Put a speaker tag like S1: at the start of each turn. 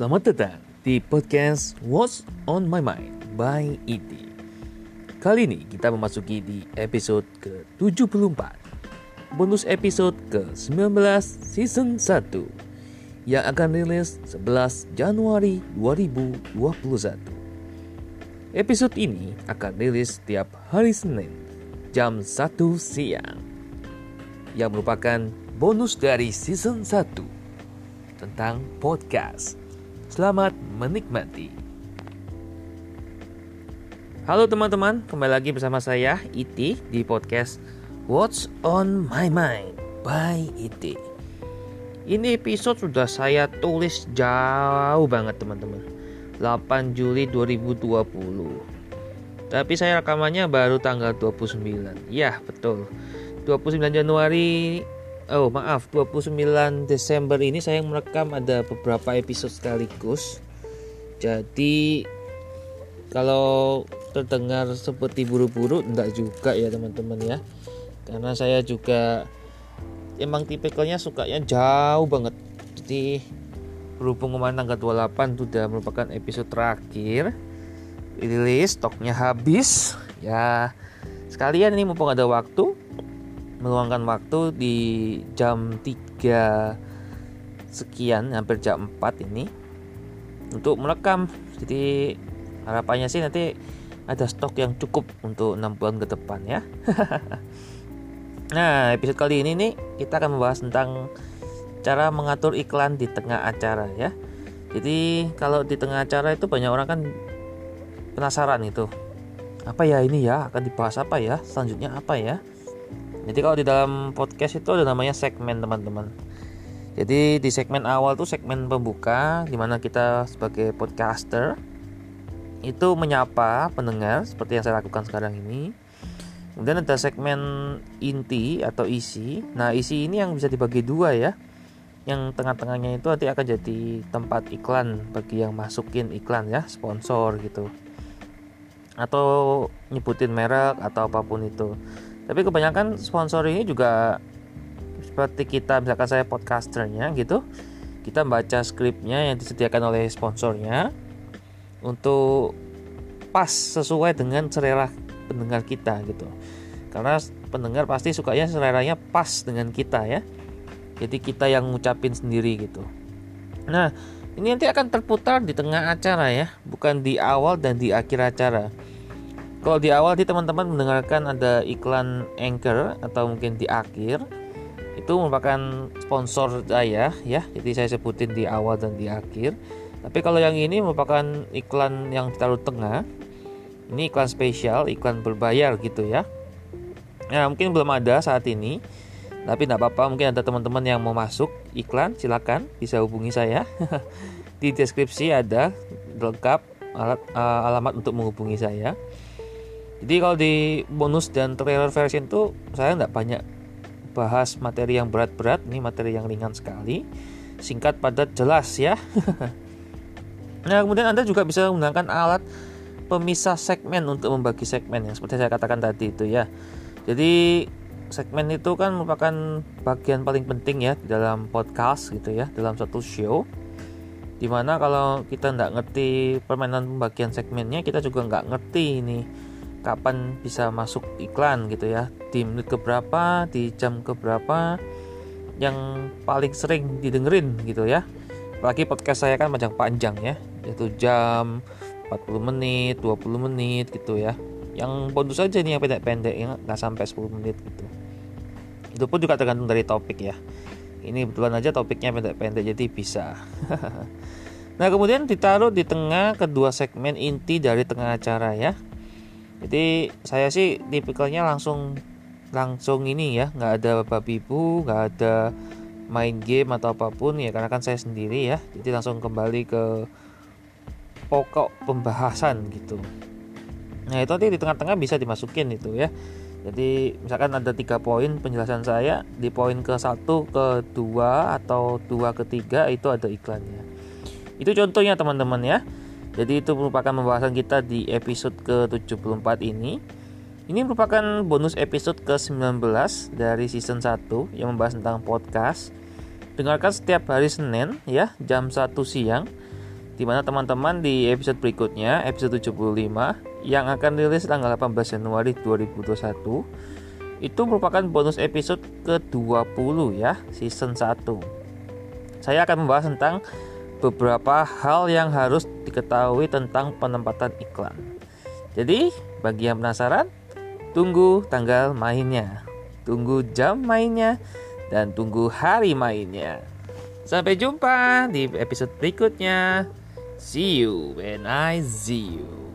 S1: Selamat datang di podcast What's on My Mind by IT. Kali ini kita memasuki di episode ke-74. Bonus episode ke-19 season 1 yang akan rilis 11 Januari 2021. Episode ini akan rilis setiap hari Senin jam 1 siang yang merupakan bonus dari season 1 tentang podcast. Selamat menikmati. Halo teman-teman, kembali lagi bersama saya Iti di podcast What's on My Mind by Iti. Ini episode sudah saya tulis jauh banget teman-teman. 8 Juli 2020. Tapi saya rekamannya baru tanggal 29. Ya, betul. 29 Januari oh maaf. 29 Desember ini saya merekam ada beberapa episode sekaligus. Jadi kalau terdengar seperti buru-buru enggak juga ya teman-teman ya. Karena saya juga emang tipikalnya sukanya jauh banget. Jadi berhubung kemarin tanggal 28 sudah merupakan episode terakhir rilis stoknya habis. Ya sekalian ini mumpung ada waktu meluangkan waktu di jam 3 sekian hampir jam 4 ini untuk merekam. Jadi harapannya sih nanti ada stok yang cukup untuk 6 bulan ke depan ya. Nah episode kali ini nih kita akan membahas tentang cara mengatur iklan di tengah acara ya. Jadi kalau di tengah acara itu banyak orang kan penasaran itu. Apa ya ini ya? Akan dibahas apa ya? Selanjutnya apa ya jadi kalau di dalam podcast itu ada namanya segmen teman-teman. Jadi di segmen awal tuh segmen pembuka di mana kita sebagai podcaster itu menyapa pendengar seperti yang saya lakukan sekarang ini. Kemudian ada segmen inti atau isi. Nah isi ini yang bisa dibagi dua ya. Yang tengah-tengahnya itu nanti akan jadi tempat iklan bagi yang masukin iklan ya sponsor gitu. Atau nyebutin merek atau apa pun itu tapi kebanyakan sponsor ini juga seperti kita misalkan saya podcasternya gitu kita baca skripnya yang disediakan oleh sponsornya untuk pas sesuai dengan selera pendengar kita gitu. Karena pendengar pasti sukanya seleranya pas dengan kita ya. Jadi kita yang ngucapin sendiri gitu. Nah ini nanti akan terputar di tengah acara ya bukan di awal dan di akhir acara kalau di awal di teman-teman mendengarkan ada iklan anchor atau mungkin di akhir itu merupakan sponsor saya ya. Jadi saya sebutin di awal dan di akhir. Tapi kalau yang ini merupakan iklan yang ditaruh tengah. Ini iklan spesial iklan berbayar gitu ya. Nah mungkin belum ada saat ini. Tapi tidak apa-apa mungkin ada teman-teman yang mau masuk iklan silakan bisa hubungi saya. Di deskripsi ada lengkap alat, uh, alamat untuk menghubungi saya jadi kalau di bonus dan trailer version itu saya tidak banyak bahas materi yang berat-berat, ini materi yang ringan sekali, singkat, padat, jelas ya. nah kemudian anda juga bisa menggunakan alat pemisah segmen untuk membagi segmen yang seperti saya katakan tadi itu ya. Jadi segmen itu kan merupakan bagian paling penting ya dalam podcast gitu ya, dalam satu show. Di mana kalau kita nggak ngerti permainan pembagian segmennya, kita juga nggak ngerti ini kapan bisa masuk iklan gitu ya. Di menit keberapa di jam keberapa yang paling sering didengerin gitu ya. Apalagi podcast saya kan panjang-panjang ya yaitu jam 40 menit 20 menit gitu ya. Yang bonus saja nih yang pendek-pendek ya nggak sampai 10 menit gitu. Itu pun juga tergantung dari topik ya. Ini kebetulan aja topiknya pendek-pendek jadi bisa. Nah kemudian ditaruh di tengah kedua segmen inti dari tengah acara ya jadi saya sih tipikalnya langsung langsung ini ya nggak ada babi bu nggak ada main game atau apa pun ya karena kan saya sendiri ya. Jadi langsung kembali ke pokok pembahasan gitu. Nah itu nanti di tengah-tengah bisa dimasukin itu ya. Jadi misalkan ada tiga poin penjelasan saya di poin ke satu ke dua atau dua ketiga itu ada iklannya. Itu contohnya teman-teman ya jadi itu merupakan pembahasan kita di episode ke-74 ini. Ini merupakan bonus episode ke-19 dari season 1 yang membahas tentang podcast. Dengarkan setiap hari Senin ya, jam 1 siang Di mana teman-teman di episode berikutnya, episode 75 yang akan rilis tanggal 18 Januari 2021 itu merupakan bonus episode ke-20 ya, season 1. Saya akan membahas tentang beberapa hal yang harus diketahui tentang penempatan iklan. Jadi, bagi yang penasaran, tunggu tanggal mainnya, tunggu jam mainnya, dan tunggu hari mainnya. Sampai jumpa di episode berikutnya. See you when I see you.